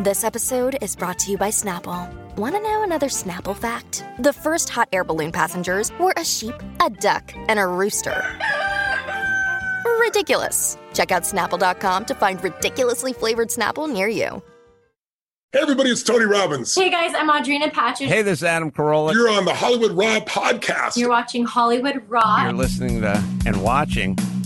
This episode is brought to you by Snapple. Want to know another Snapple fact? The first hot air balloon passengers were a sheep, a duck, and a rooster. Ridiculous. Check out snapple.com to find ridiculously flavored Snapple near you. Hey, everybody, it's Tony Robbins. Hey guys, I'm Audrina Patridge. Hey, this is Adam Carolla. You're on the Hollywood Raw podcast. You're watching Hollywood Raw. You're listening to and watching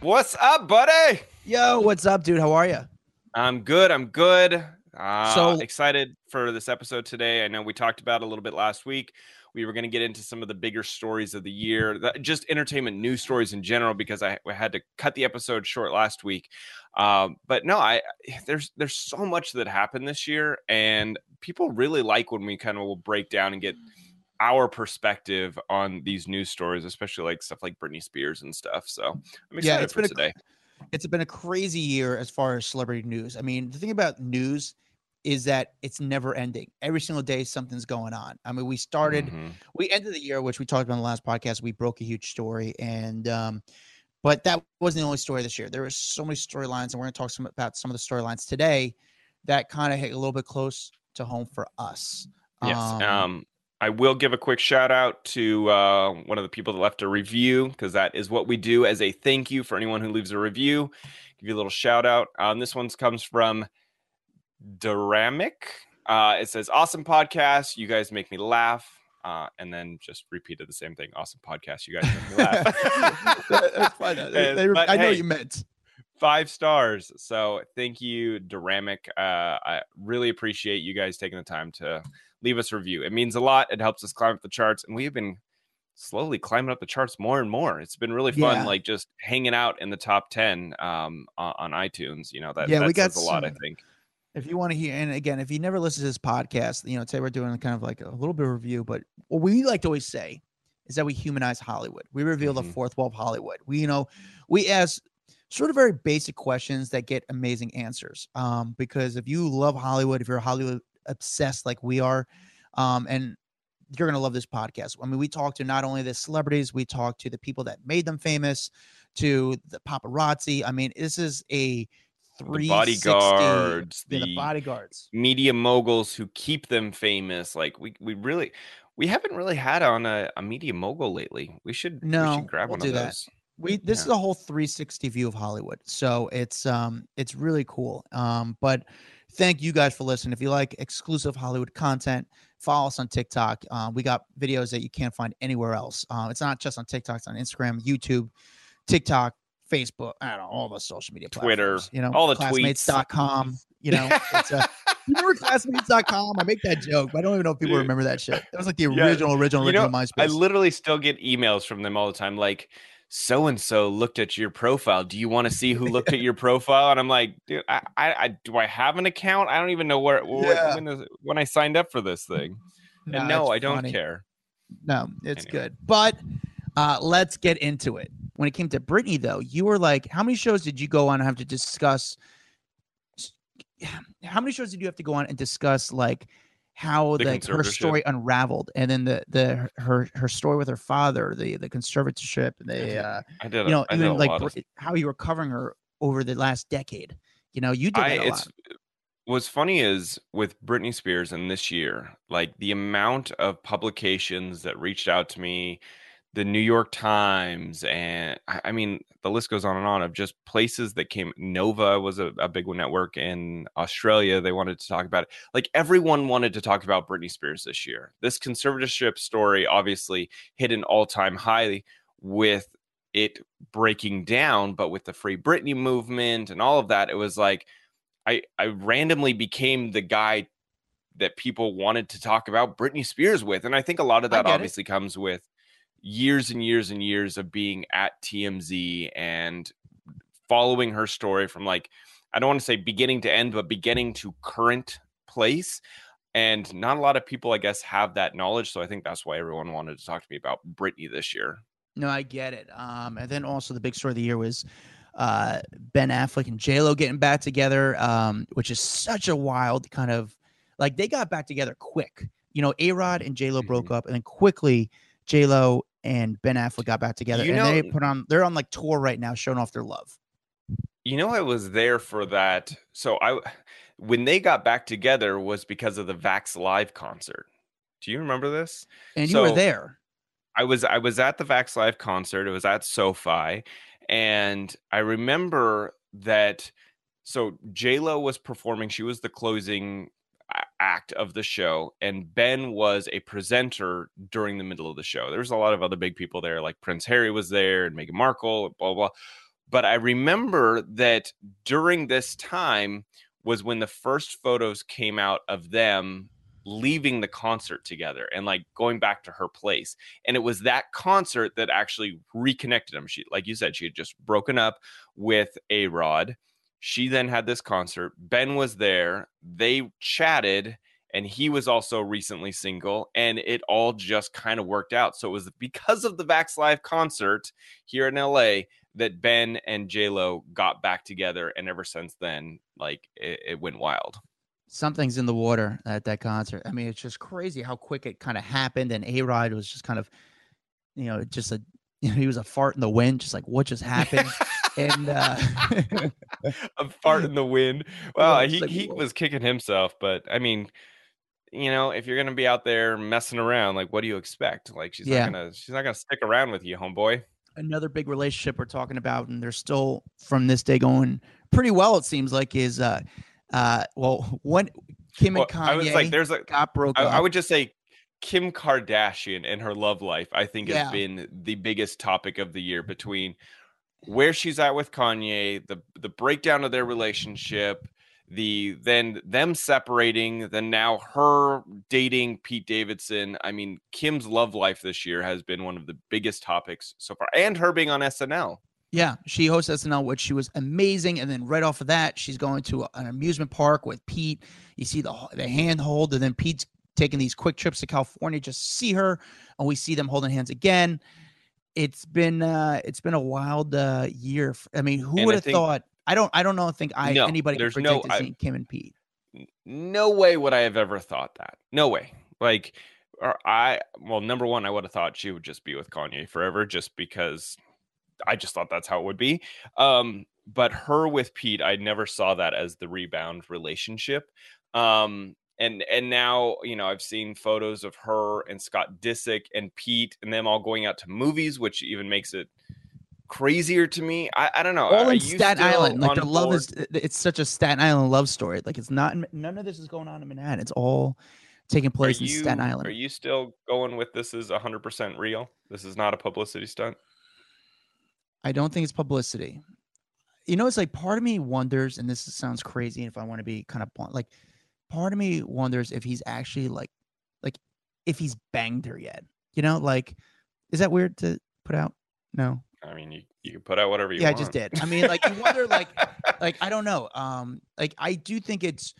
What's up, buddy? Yo, what's up, dude? How are you? I'm good. I'm good. Uh, So- excited for this episode today. I know we talked about a little bit last week. We were going to get into some of the bigger stories of the year, just entertainment news stories in general, because I, I had to cut the episode short last week. Um, but no, I there's there's so much that happened this year, and people really like when we kind of will break down and get our perspective on these news stories, especially like stuff like Britney Spears and stuff. So I'm excited Yeah, it's for been a- today. It's been a crazy year as far as celebrity news. I mean, the thing about news is that it's never ending. Every single day, something's going on. I mean, we started, Mhm. we ended the year, which we talked about in the last podcast. We broke a huge story, and um, but that wasn't the only story this year. There were so many storylines, and we're going to talk some about some of the storylines today that kind of hit a little bit close to home for us. Yes. Um, I will give a quick shout out to uh, one of the people that left a review because that is what we do as a thank you for anyone who leaves a review. Give you a little shout out. Um, this one comes from Duramic. Uh, it says, "Awesome podcast. You guys make me laugh." Uh, and then just repeated the same thing. Awesome podcast. You guys make me laugh. That's fine. They- but I know hey, you meant. five stars. So thank you, Duramic. Uh, I really appreciate you guys taking the time to leave us a review. It means a lot. It helps us climb up the charts, and we have been slowly climbing up the charts more and more. It's been really fun, Yeah. like just hanging out in the top ten um, on, iTunes. You know that Yeah, that we got a lot. I think. if you want to hear and again if you never listen to this podcast you know today we're doing kind of like a little bit of review but what we like to always say is that we humanize hollywood we reveal Mhm. the fourth wall of hollywood we you know we ask sort of very basic questions that get amazing answers um because if you love hollywood if you're a hollywood obsessed like we are um and you're going to love this podcast. I mean, we talk to not only the celebrities, we talk to the people that made them famous, to the paparazzi. I mean, this is a The 360 bodyguards, the the bodyguards. media moguls who keep them famous. Like we, we really, we haven't really had on a, a media mogul lately. We should, we No, should grab we'll one of that. those. We this Yeah. is a whole 360 view of Hollywood. So it's um it's really cool. Um but thank you guys for listening. If you like exclusive Hollywood content, follow us on TikTok. Uh, we got videos that you can't find anywhere else. Uh, it's not just on TikTok, it's on Instagram, YouTube, TikTok, Facebook, I don't know, all the social media Twitter, you know, all the tweets. classmates.com, you know, it's uh, remember classmates.com? I make that joke, but I don't even know if people Dude. remember that shit. That was like the Yeah, original, original, you know, original I literally still get emails from them all the time, like so and so looked at your profile. Do you want to see who looked at your profile? And I'm like, dude, I, I, I do I have an account? I don't even know where, where- Yeah. when, is- when I signed up for this thing. And no, I don't funny. care. No, it's Anyway. good. But uh, let's get into it. When it came to Britney, though, you were like, how many shows did you go on and have to discuss? How many shows did you have to go on and discuss like how The like her story unraveled, and then the the her her story with her father, the the conservatorship, the uh, I did. you know I even like of how you were covering her over the last decade. You know, you did I a it's lot. what's funny is with Britney Spears and this year, like the amount of publications that reached out to me, the New York Times, and I, mean the list goes on and on of just places that came. Nova was a, a big one network in Australia. They wanted to talk about it. Like everyone wanted to talk about Britney Spears this year. This conservatorship story obviously hit an all time high with it breaking down, but with the Free Britney movement and all of that, it was like I I randomly became the guy that people wanted to talk about Britney Spears with, and I think a lot of that get it. obviously comes with years and years and years of being at TMZ and following her story from like I don't want to say beginning to end, but beginning to current place. and not a lot of people, I guess, have that knowledge. So I think that's why everyone wanted to talk to me about Britney this year. No, I get it. Um, and then also the big story of the year was uh, Ben Affleck and J Lo getting back together, um, which is such a wild kind of like they got back together quick. You know, A Rod and J Lo broke Mm-hmm. up, and then quickly J Lo and Ben Affleck got back together, You and know- they put on they're on like tour right now, showing off their love. You know, I was there for that. So I, when they got back together, was because of the Vax Live concert. Do you remember this? And you were there. I was I was at the Vax Live concert. It was at SoFi, and I remember that. So J Lo was performing. She was the closing act of the show, and Ben was a presenter during the middle of the show. There was a lot of other big people there, like Prince Harry was there, and Meghan Markle, blah blah. But I remember that during this time was when the first photos came out of them leaving the concert together and like going back to her place and it was that concert that actually reconnected them she like you said she had just broken up with a rod she then had this concert ben was there they chatted and he was also recently single and it all just kind of worked out so it was because of the vax live concert here in la that ben and j-lo got back together and ever since then like it, it went wild Something's in the water at that concert. I mean, it's just crazy how quick it kind of happened. And A Rod was just kind of, you know, just a you know, he was a fart in the wind, just like what just happened. and uh a fart in the wind. Well, it's he, like, he whoa. was kicking himself, but I mean, you know, if you're gonna be out there messing around, like, what do you expect? Like, she's Yeah. not gonna she's not gonna stick around with you, homeboy. another big relationship we're talking about, and they're still from this day going pretty well. It seems like is uh, uh, well, when Kim and Kanye I was like, there's a got broke I, up. I would just say Kim Kardashian and her love life, I think, Yeah. has been the biggest topic of the year between where she's at with Kanye, the the breakdown of their relationship, the then them separating, then now her dating Pete Davidson. I mean, Kim's love life this year has been one of the biggest topics so far, and her being on SNL. Yeah, she hosts SNL, which she was amazing. And then right off of that, she's going to an amusement park with Pete. You see the the handhold, and then Pete's taking these quick trips to California just to see her, and we see them holding hands again. It's been uh it's been a wild uh year. I mean, who would have thought? I don't I don't know. I think I No, anybody could there's no- predict I- Kim and Pete. no way would I have ever thought that. No way. Like, or I, well, number one, I would have thought she would just be with Kanye forever just because I just thought that's how it would be. Um, but her with Pete, I never saw that as the rebound relationship. Um, and and now you know I've seen photos of her and Scott Disick and Pete and them all going out to movies, which even makes it crazier to me. I, I don't know. All in Staten Island. Like the their love is it's such a Staten Island love story. Like it's not none of this is going on in Manhattan. It's all taking place in Staten Island. Are you still going with this is 100% real? This is not a publicity stunt? I don't think it's publicity. You know, it's like part of me wonders, and this sounds crazy if I want to be kind of blunt, like part of me wonders if he's actually like like if he's banged her yet. You know, like is that weird to put out? No. I mean, you, you can put out whatever you yeah, want. I just did. I mean, like you wonder like like I don't know. Um like I do think it's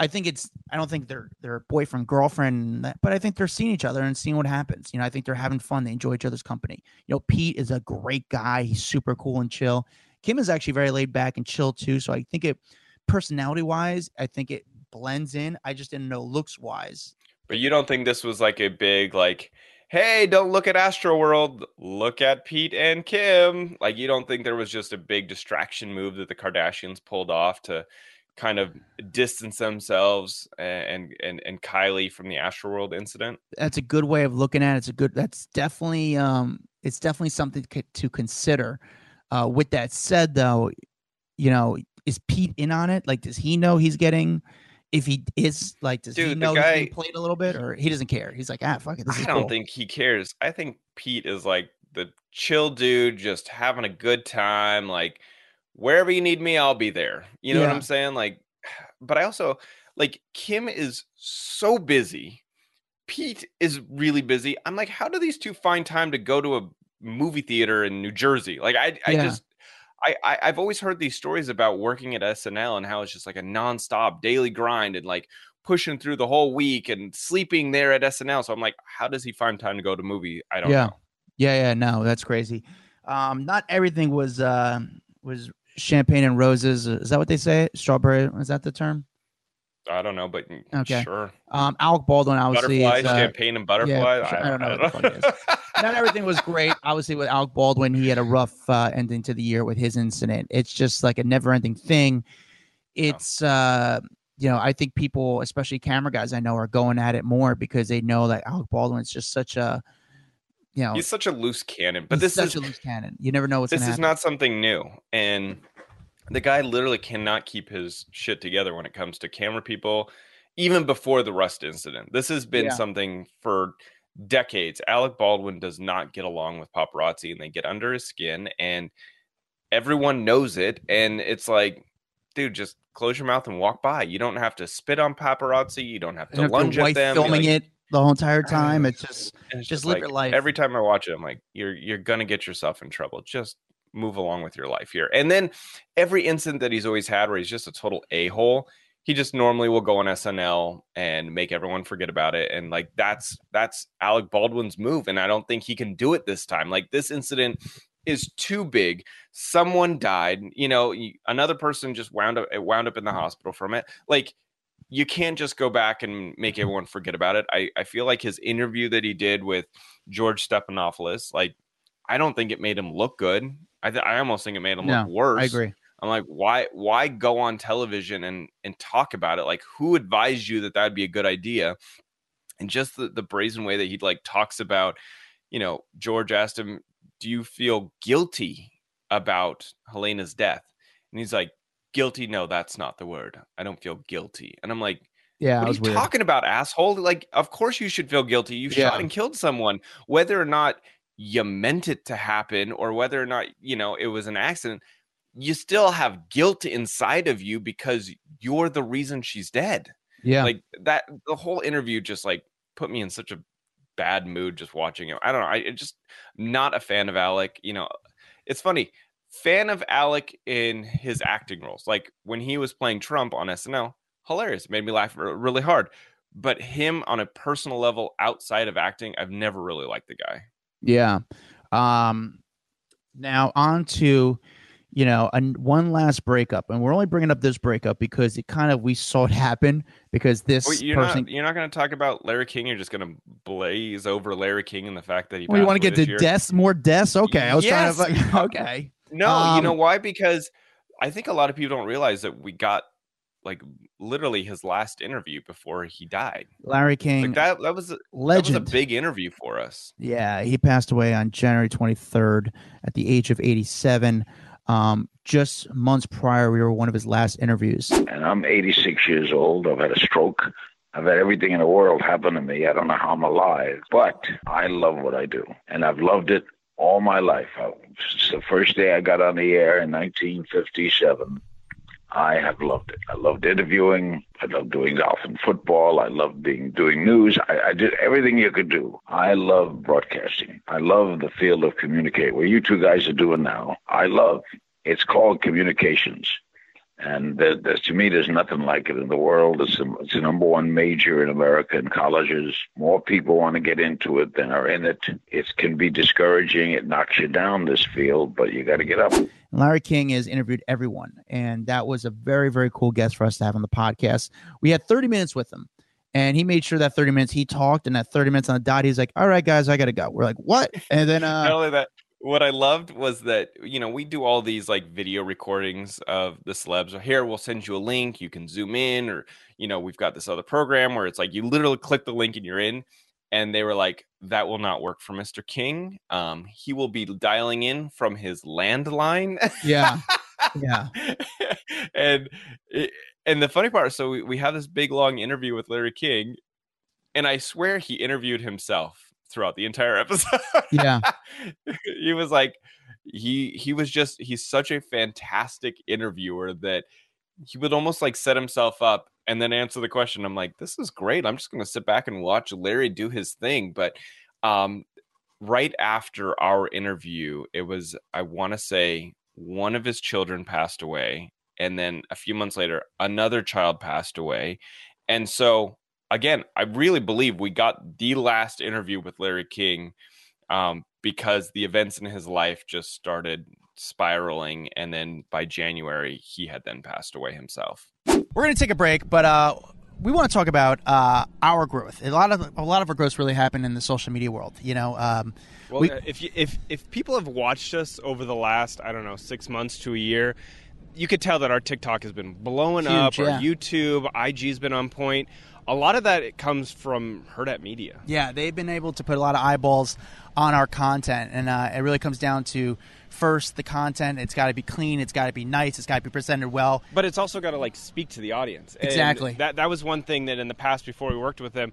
I think it's I don't think they're they're boyfriend girlfriend but I think they're seeing each other and seeing what happens. You know, I think they're having fun. They enjoy each other's company. You know, Pete is a great guy. He's super cool and chill. Kim is actually very laid back and chill too. So I think it personality wise, I think it blends in. I just didn't know looks wise. But you don't think this was like a big, like, hey, don't look at Astro World, look at Pete and Kim. Like, you don't think there was just a big distraction move that the Kardashians pulled off to kind of distance themselves and and and Kylie from the Astro World incident? That's a good way of looking at it. It's a good. That's definitely um. It's definitely something to to consider. Uh, with that said, though, you know, is Pete in on it? Like, does he know he's getting? If he is, like, does he Dude, the know guy- played a little bit, or he doesn't care? He's like, ah, fuck it. I don't cool. think he cares. I think Pete is like the chill dude, just having a good time. Like wherever you need me, I'll be there. You know what I'm saying? Like, but I also like Kim is so busy. Pete is really busy. I'm like, how do these two find time to go to a movie theater in New Jersey? Like, I, I Yeah. just, I, I I've always heard these stories about working at SNL and how it's just like a nonstop daily grind and like pushing through the whole week and sleeping there at SNL. So I'm like, how does he find time to go to movie? I don't yeah. know. Yeah, yeah, no, that's crazy. Um, not everything was uh was champagne and roses. Is that what they say? Strawberry is that the term? I don't know, but Okay. sure. Um, Alec Baldwin obviously Butterfly, is, uh, champagne and butterfly. sure, I don't know what the fuck it is. Not everything was great. Obviously, with Alec Baldwin, he had a rough uh, ending to the year with his incident. It's just like a never-ending thing. It's uh, you know, I think people, especially camera guys, I know, are going at it more because they know that Alec Baldwin's just such a, you know, He's such a loose cannon, but this such is a loose cannon. You never know what's this is happen. not something new and the guy literally cannot keep his shit together when it comes to camera people even before the rust incident this has been Yeah. something for decades alec baldwin does not get along with paparazzi and they get under his skin and everyone knows it and it's like dude just close your mouth and walk by you don't have to spit on paparazzi you don't have to if lunge at them filming like, it the whole entire time, it's just it's just live your life. Every time I watch it, I'm like, you're you're gonna get yourself in trouble. Just move along with your life here. And then every incident that he's always had where he's just a total a hole, he just normally will go on SNL and make everyone forget about it. And like that's that's Alec Baldwin's move, and I don't think he can do it this time. Like this incident is too big. Someone died. You know, another person just wound up it wound up in the hospital from it. Like you can't just go back and make everyone forget about it. I, I feel like his interview that he did with George Stephanopoulos, like I don't think it made him look good. I th- I almost think it made him No, look worse. I agree. I'm like, why why go on television and and talk about it? Like, who advised you that that'd be a good idea? And just the, the brazen way that he like talks about, you know, George asked him, "Do you feel guilty about Halyna's death?" And he's like, "Guilty? No, that's not the word. I don't feel guilty." And I'm like, Yeah, what are you weird. talking about, asshole? Like, of course you should feel guilty. You Yeah. shot and killed someone, whether or not you meant it to happen or whether or not you know it was an accident. You still have guilt inside of you because you're the reason she's dead. yeah, Like that, the whole interview just like put me in such a bad mood just watching it. I don't know. I just not a fan of Alec. You know, it's funny. Fan of Alec in his acting roles. Like when he was playing Trump on SNL, hilarious. Made me laugh really hard. But him on a personal level outside of acting, I've never really liked the guy. Yeah. Um, now on to, you know, and one last breakup, and we're only bringing up this breakup because it kind of we saw it happen because this Wait, you're person. not you're not going to talk about Larry King. You're just going to blaze over Larry King and the fact that he. well, you want to get to deaths, more deaths? Okay, I was Yes. trying to. Like, okay, No, you know Um, why? Because I think a lot of people don't realize that we got like literally his last interview before he died. Larry King, Like that that was a, that was a big interview for us. Yeah, he passed away on January 23rd at the age of 87. Um, just months prior, we were one of his last interviews. and I'm 86 years old. I've had a stroke. I've had everything in the world happen to me. I don't know how I'm alive, but I love what I do, and I've loved it all my life. I, since the first day I got on the air in 1957, I have loved it. I loved interviewing. I loved doing golf and football. I loved being doing news. I, I did everything you could do. I love broadcasting. I love the field of communicate. What you two guys are doing now, I love. It's called communications. And there, there's, to me, there's nothing like it in the world. It's, the- it's the number one major in America in colleges. More people want to get into it than are in it. It can be discouraging. It knocks you down this field, but you got to get up. Larry King has interviewed everyone, and that was a very, very cool guest for us to have on the podcast. We had 30 minutes with him, and he made sure that 30 minutes he talked, and that 30 minutes on the dot, he's like, "All right, guys, I gotta go." We're like, "What?" And then, Not uh, only that, what I loved was that you know we do all these like video recordings of the celebs. Or here, we'll send you a link. You can zoom in, or you know we've got this other program where it's like you literally click the link and you're in. And they were like, "That will not work for Mr. King. Um, he will be dialing in from his landline." yeah, yeah, and and the funny part, so we, we have this big long interview with Larry King, and I swear he interviewed himself throughout the entire episode. yeah, he was like he he was just he's such a fantastic interviewer that he would almost like set himself up and then answer the question. I'm like, this is great. I'm just gonna sit back and watch Larry do his thing. But um right after our interview, it was I want to say one of his children passed away. And then a few months later, another child passed away. And so, again, I really believe we got the last interview with Larry King um, because the events in his life just started spiraling. And then by January, he had then passed away himself. We're going to take a break, but uh, we want to talk about uh, our growth. A lot of a lot of our growth really happened in the social media world. You know, um, well, we, if you, if if people have watched us over the last I don't know six months to a year, you could tell that our TikTok has been blowing Huge, up. yeah. Our YouTube, IG's been on point. A lot of that it comes from Hurrdat Media. Yeah, they've been able to put a lot of eyeballs on our content, and uh, it really comes down to first the content. It's got to be clean. It's got to be nice. It's got to be presented well. But it's also got to like speak to the audience. And Exactly. that that was one thing that in the past before we worked with them,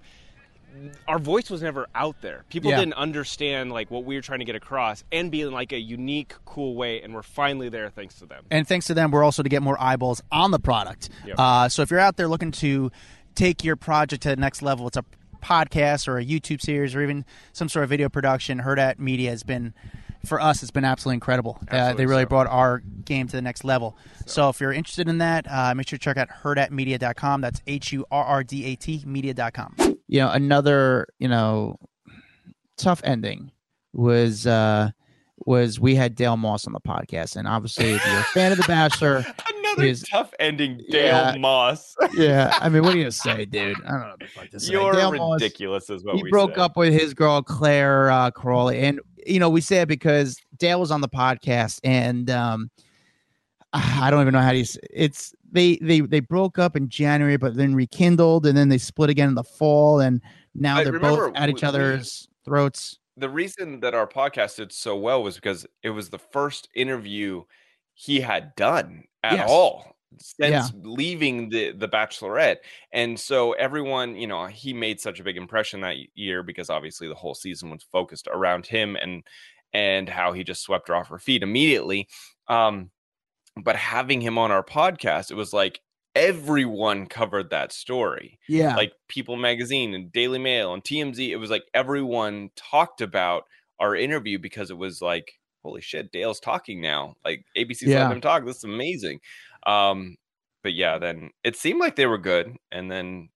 our voice was never out there. People Yeah. didn't understand like what we were trying to get across and be in like a unique, cool way. And we're finally there thanks to them. And thanks to them, we're also to get more eyeballs on the product. Yep. Uh, so if you're out there looking to take your project to the next level, it's a podcast or a YouTube series or even some sort of video production. Hurrdat Media has been, for us, it's been absolutely incredible. uh, they really so. brought our game to the next level. So, if you're interested in that, uh, make sure to check out hurrdatmedia.com. That's H U R R D A T media.com. You know, another, you know, tough ending was uh was we had Dale Moss on the podcast. And obviously if you're a fan of The Bachelor, Another tough ending, Dale Yeah. Moss. yeah, I mean, what do you say, dude? I don't know what the fuck to say. You're Dale Moss, ridiculous, is what he we broke said. up with his girl Clare uh, Crawley, and you know we say it because Dale was on the podcast, and um, I don't even know how to. s- It's they they they broke up in January, but then rekindled, and then they split again in the fall, and now I they're both at each we- we- other's throats. The reason that our podcast did so well was because it was the first interview he had done at Yes. all since Yeah. leaving the the bachelorette and so everyone you know he made such a big impression that year because obviously the whole season was focused around him and and how he just swept her off her feet immediately um but having him on our podcast it was like everyone covered that story Yeah, like People Magazine and Daily Mail and TMZ. It was like everyone talked about our interview because it was like, holy shit, Dale's talking now. Like ABC's Yeah. letting him talk. This is amazing. Um, but yeah, then it seemed like they were good, and then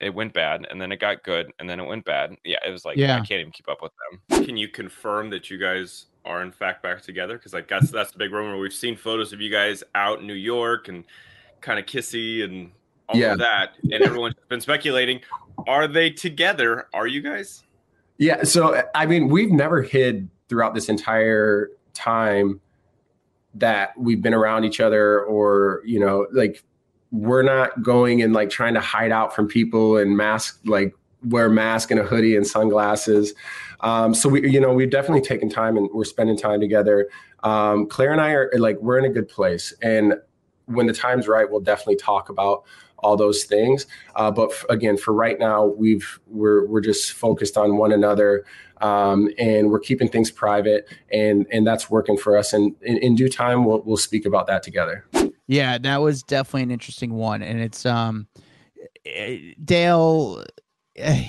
it went bad, and then it got good, and then it went bad. Yeah, it was like Yeah. I can't even keep up with them. Can you confirm that you guys are in fact back together? Because like that's that's the big rumor. We've seen photos of you guys out in New York and kind of kissy and all Yeah. of that, and everyone's been speculating: Are they together? Are you guys? Yeah. So, I mean, we've never hid throughout this entire time that we've been around each other or, you know, like we're not going and like trying to hide out from people and mask, like wear a mask and a hoodie and sunglasses. Um, so we, you know, we've definitely taken time and we're spending time together. Um, Clare and I are like, we're in a good place. And when the time's right, we'll definitely talk about all those things. Uh, but f- again, for right now, we've we're we're just focused on one another, um, and we're keeping things private, and and that's working for us. And in, in due time, we'll we'll speak about that together. Yeah, that was definitely an interesting one, and it's um, eh, Dale. eh,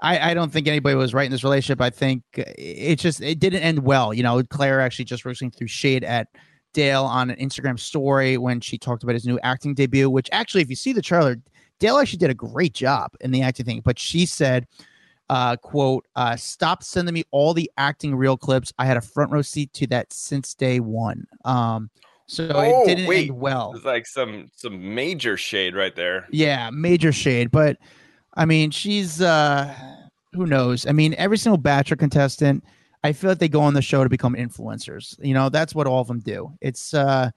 I I don't think anybody was right in this relationship. I think it just it didn't end well. You know, Clare actually just recently threw shade at Dale on an Instagram story when she talked about his new acting debut. Which actually, if you see the trailer, Dale actually did a great job in the acting thing. But she said. Uh, quote, uh, stop sending me all the acting reel clips. I had a front row seat to that since day one. Um, so Oh, it didn't wait. end well. It's like some some major shade right there. Yeah, major shade. But I mean, she's uh who knows? I mean, every single Bachelor contestant, I feel like they go on the show to become influencers. You know, that's what all of them do. It's uh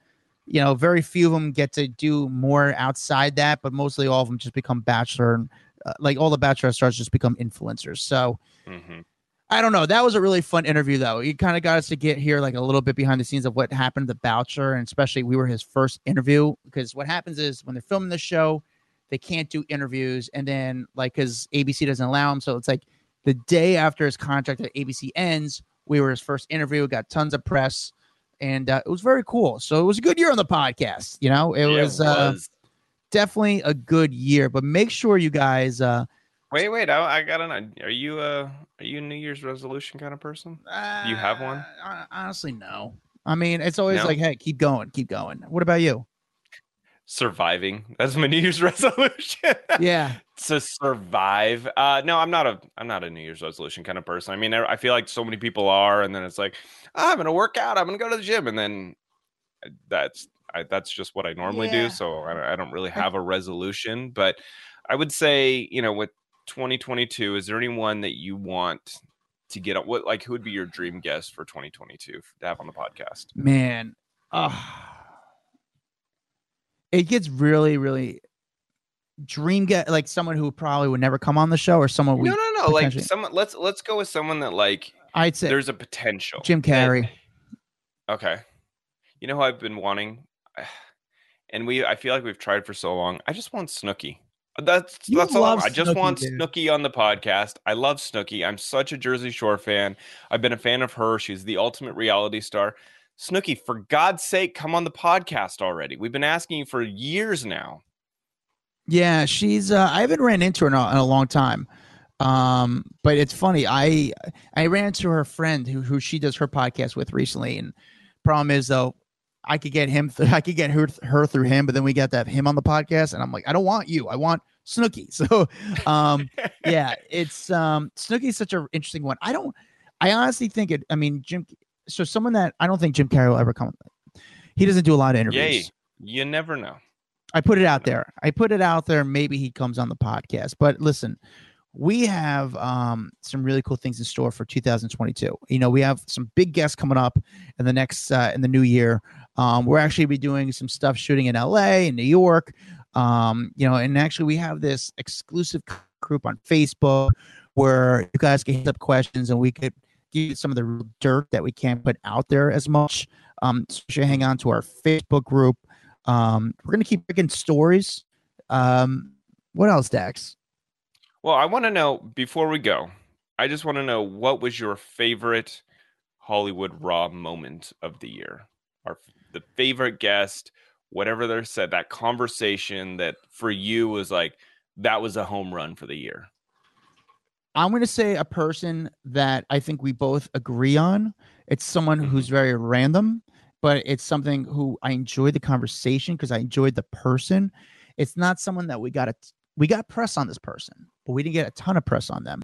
you know, very few of them get to do more outside that, but mostly all of them just become Bachelor and uh, like all the Bachelor stars just become influencers. So hmm I don't know. That was a really fun interview, though. It kind of got us to get here like a little bit behind the scenes of what happened to the Bachelor, and especially we were his first interview because what happens is when they're filming the show, they can't do interviews, and then like because ABC doesn't allow them, so it's like the day after his contract at ABC ends, we were his first interview, We got tons of press, and uh, it was very cool. So it was a good year on the podcast. You know, it was, Uh, definitely a good year. But make sure you guys. uh Wait, wait. I, I gotta know. Are you a are you a New Year's resolution kind of person? you have one? uh, honestly, no. I mean, it's always No? like, hey, keep going, keep going. What about you? Surviving. That's my New Year's resolution. Yeah. To survive. Uh no, I'm not a I'm not a New Year's resolution kind of person. I mean, I I feel like so many people are, and then it's like, "Ah, I'm gonna work out, I'm gonna go to the gym, and then uh, that's I, that's just what I normally Yeah. do. So I, don't- I don't really have a resolution, but I would say, you know, with 2022, is there anyone that you want to get on? What like who would be your dream guest for 2022 to have on the podcast? Man, uh, it gets really, really dream get like someone who probably would never come on the show or someone we no, no, no. Like someone. Let's let's go with someone that like I'd say there's a potential. Jim that- Carrey. Okay. You know who I've been wanting? And we I feel like we've tried for so long. I just want Snooki. That's You that's all. I. I just want dude. Snooki on the podcast. I love Snooki. I'm such a Jersey Shore fan. I've been a fan of her. She's the ultimate reality star. Snooki, for God's sake, come on the podcast already. We've been asking you for years now. Yeah, she's. Uh, I haven't ran into her in a, in a long time, um, but it's funny. I I ran into her friend who who she does her podcast with recently, and problem is though, I could get him. Th- I could get her her through him, but then we got to have him on the podcast, and I'm like, I don't want you. I want Snooki. So, um, yeah, it's um, Snooki's such an interesting one. I don't. I honestly think it. I mean, Jim. So someone that I don't think Jim Carrey will ever come. He doesn't do a lot of interviews. Yay. You never know. I put it out there. I put it out there. Maybe he comes on the podcast. But listen, we have um, some really cool things in store for 2022. You know, we have some big guests coming up in the next uh, in the new year. Um, we're actually be doing some stuff shooting in LA and New York. Um, you know, and actually we have this exclusive group on Facebook where you guys can hit up questions and we could give you some of the dirt that we can't put out there as much. Um, so you should hang on to our Facebook group. Um, we're gonna keep picking stories. Um, what else, Dax? Well, I want to know before we go. I just want to know what was your favorite Hollywood Raw moment of the year? Our the favorite guest, whatever they said, that conversation that for you was like that was a home run for the year. I'm gonna say a person that I think we both agree on. It's someone who's very random, but it's something who I enjoyed the conversation because I enjoyed the person. It's not someone that we got a we got press on this person, but we didn't get a ton of press on them.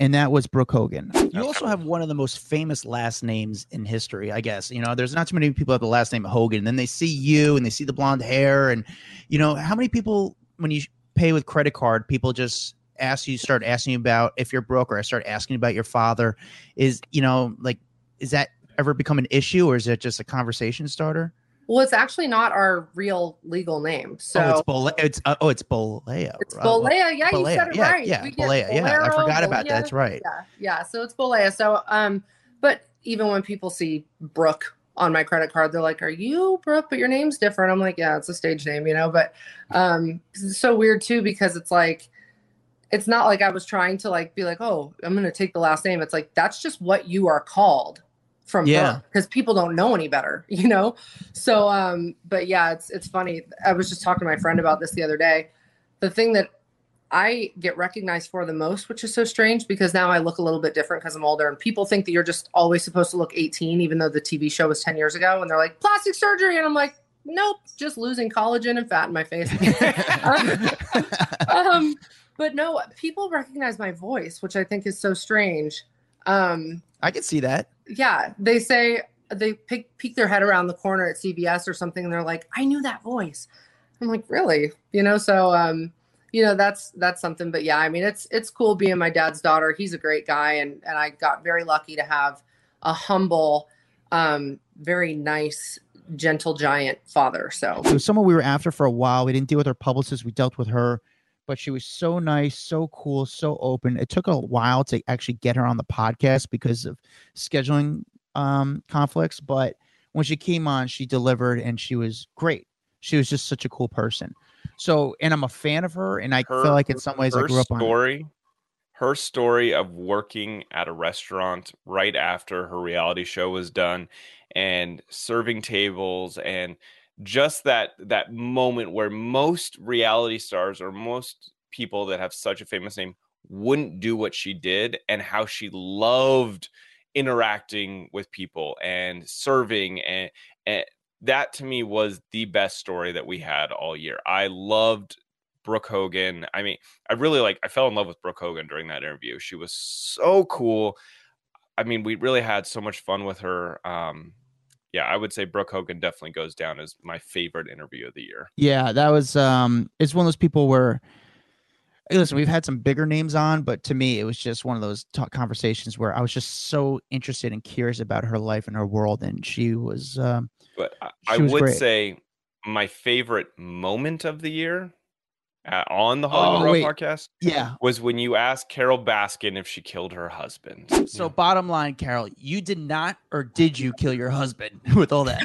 And that was Brooke Hogan. You also have one of the most famous last names in history, I guess. You know, there's not too many people have the last name Hogan. And Then they see you and they see the blonde hair. And, you know, how many people, when you pay with credit card, people just ask you, start asking you about if you're broke or I start asking about your father? Is, you know, like, is that ever become an issue or is it just a conversation starter? Well, it's actually not our real legal name. So oh, it's Bole- it's uh, oh, it's Bolea. It's? Bolea. Yeah, you said it yeah, right. Yeah, We Bolea. Yeah, I Bolero, forgot about that. That's right. Yeah, yeah. So it's Bolea. So, um, but even when people see Brooke on my credit card, they're like, "Are you Brooke?" But your name's different. I'm like, "Yeah, it's a stage name, you know." But um, it's so weird too because it's like, it's not like I was trying to like be like, "Oh, I'm gonna take the last name." It's like that's just what you are called from Yeah. because people don't know any better, you know. So, um, but yeah, it's it's funny. I was just talking to my friend about this the other day. The thing that I get recognized for the most, which is so strange because now I look a little bit different because I'm older, and people think that you're just always supposed to look 18, even though the TV show was 10 years ago, and they're like plastic surgery, and I'm like, nope, just losing collagen and fat in my face. um, but no, people recognize my voice, which I think is so strange. Um, I can see that. Yeah, they say they pick, peek their head around the corner at CVS or something, and they're like, "I knew that voice." I'm like, "Really?" You know, so um, you know, that's that's something. But yeah, I mean, it's it's cool being my dad's daughter. He's a great guy, and and I got very lucky to have a humble, um, very nice, gentle giant father. So was someone we were after for a while. We didn't deal with her publicist. We dealt with her, but she was so nice, so cool, so open. It took a while to actually get her on the podcast because of scheduling um, conflicts. But when she came on, she delivered and she was great. She was just such a cool person. So, and I'm a fan of her, and I feel like in some ways I grew up on. her. story her story of working at a restaurant right after her reality show was done and serving tables and just that that moment where most reality stars or most people that have such a famous name wouldn't do what she did and how she loved interacting with people and serving and, and that to me was the best story that we had all year. I loved Brooke Hogan. I mean, I really like I fell in love with Brooke Hogan during that interview. She was so cool. I mean, we really had so much fun with her. Um, yeah, I would say Brooke Hogan definitely goes down as my favorite interview of the year. Yeah, that was um it's one of those people where hey, listen, we've had some bigger names on, but to me it was just one of those talk conversations where I was just so interested and curious about her life and her world and she was um But I, I She was would great. say my favorite moment of the year uh, on the Hollywood Oh, Raw wait. podcast Yeah. was when you asked Carole Baskin if she killed her husband. So bottom line, Carole, you did not or did you kill your husband with all that?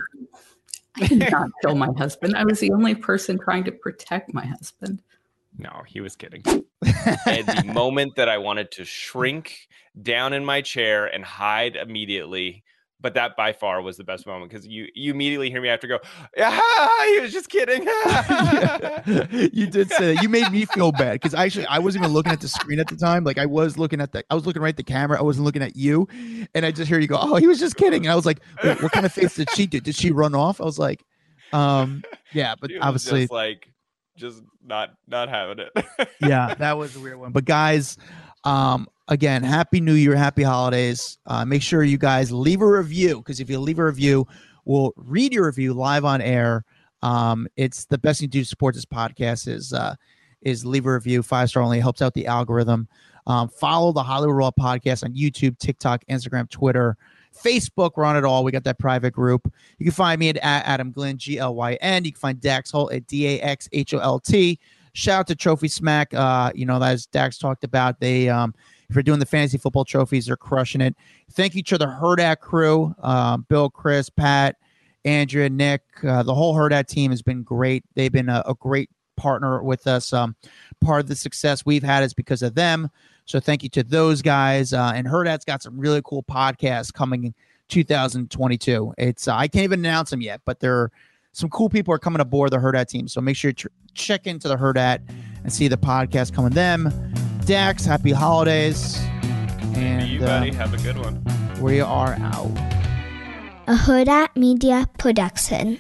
I did not kill my husband. I was the only person trying to protect my husband. No, he was kidding. and the moment that I wanted to shrink down in my chair and hide immediately, but that by far was the best moment because you you immediately hear me after go, yeah, he was just kidding. you did say that. You made me feel bad because actually I wasn't even looking at the screen at the time. Like I was looking at the, I was looking right at the camera. I wasn't looking at you, and I just hear you go, "Oh, he was just kidding." And I was like, "What kind of face did she do? Did she run off?" I was like, "Um, yeah," but obviously, like just not not having it. yeah, that was a weird one. But guys, um, again, happy New Year, happy holidays. Uh, make sure you guys leave a review because if you leave a review, we'll read your review live on air. Um, it's the best thing to do to support this podcast is uh, is leave a review, five star only, helps out the algorithm. Um, follow the Hollywood Raw podcast on YouTube, TikTok, Instagram, Twitter, Facebook. We're on it all. We got that private group. You can find me at, at Adam Glynn, G L Y N. You can find Dax Holt at D A X H O L T. Shout out to Trophy Smack. Uh, you know, as Dax talked about, they um, if you're doing the fantasy football trophies, they're crushing it. Thank you to the Hurrdat crew, um, Bill, Chris, Pat, Andrea, Nick, uh, the whole Hurrdat team has been great. They've been a, a great partner with us. Um, part of the success we've had is because of them. So thank you to those guys. Uh, and Hurrdat's got some really cool podcasts coming in 2022. It's uh, I can't even announce them yet, but there are some cool people are coming aboard the Hurrdat team. So make sure you tr- check into the Hurrdat and see the podcast coming. Them, Dax, happy holidays, and you, uh, have a good one. we are out. A Hurrdat Media Production.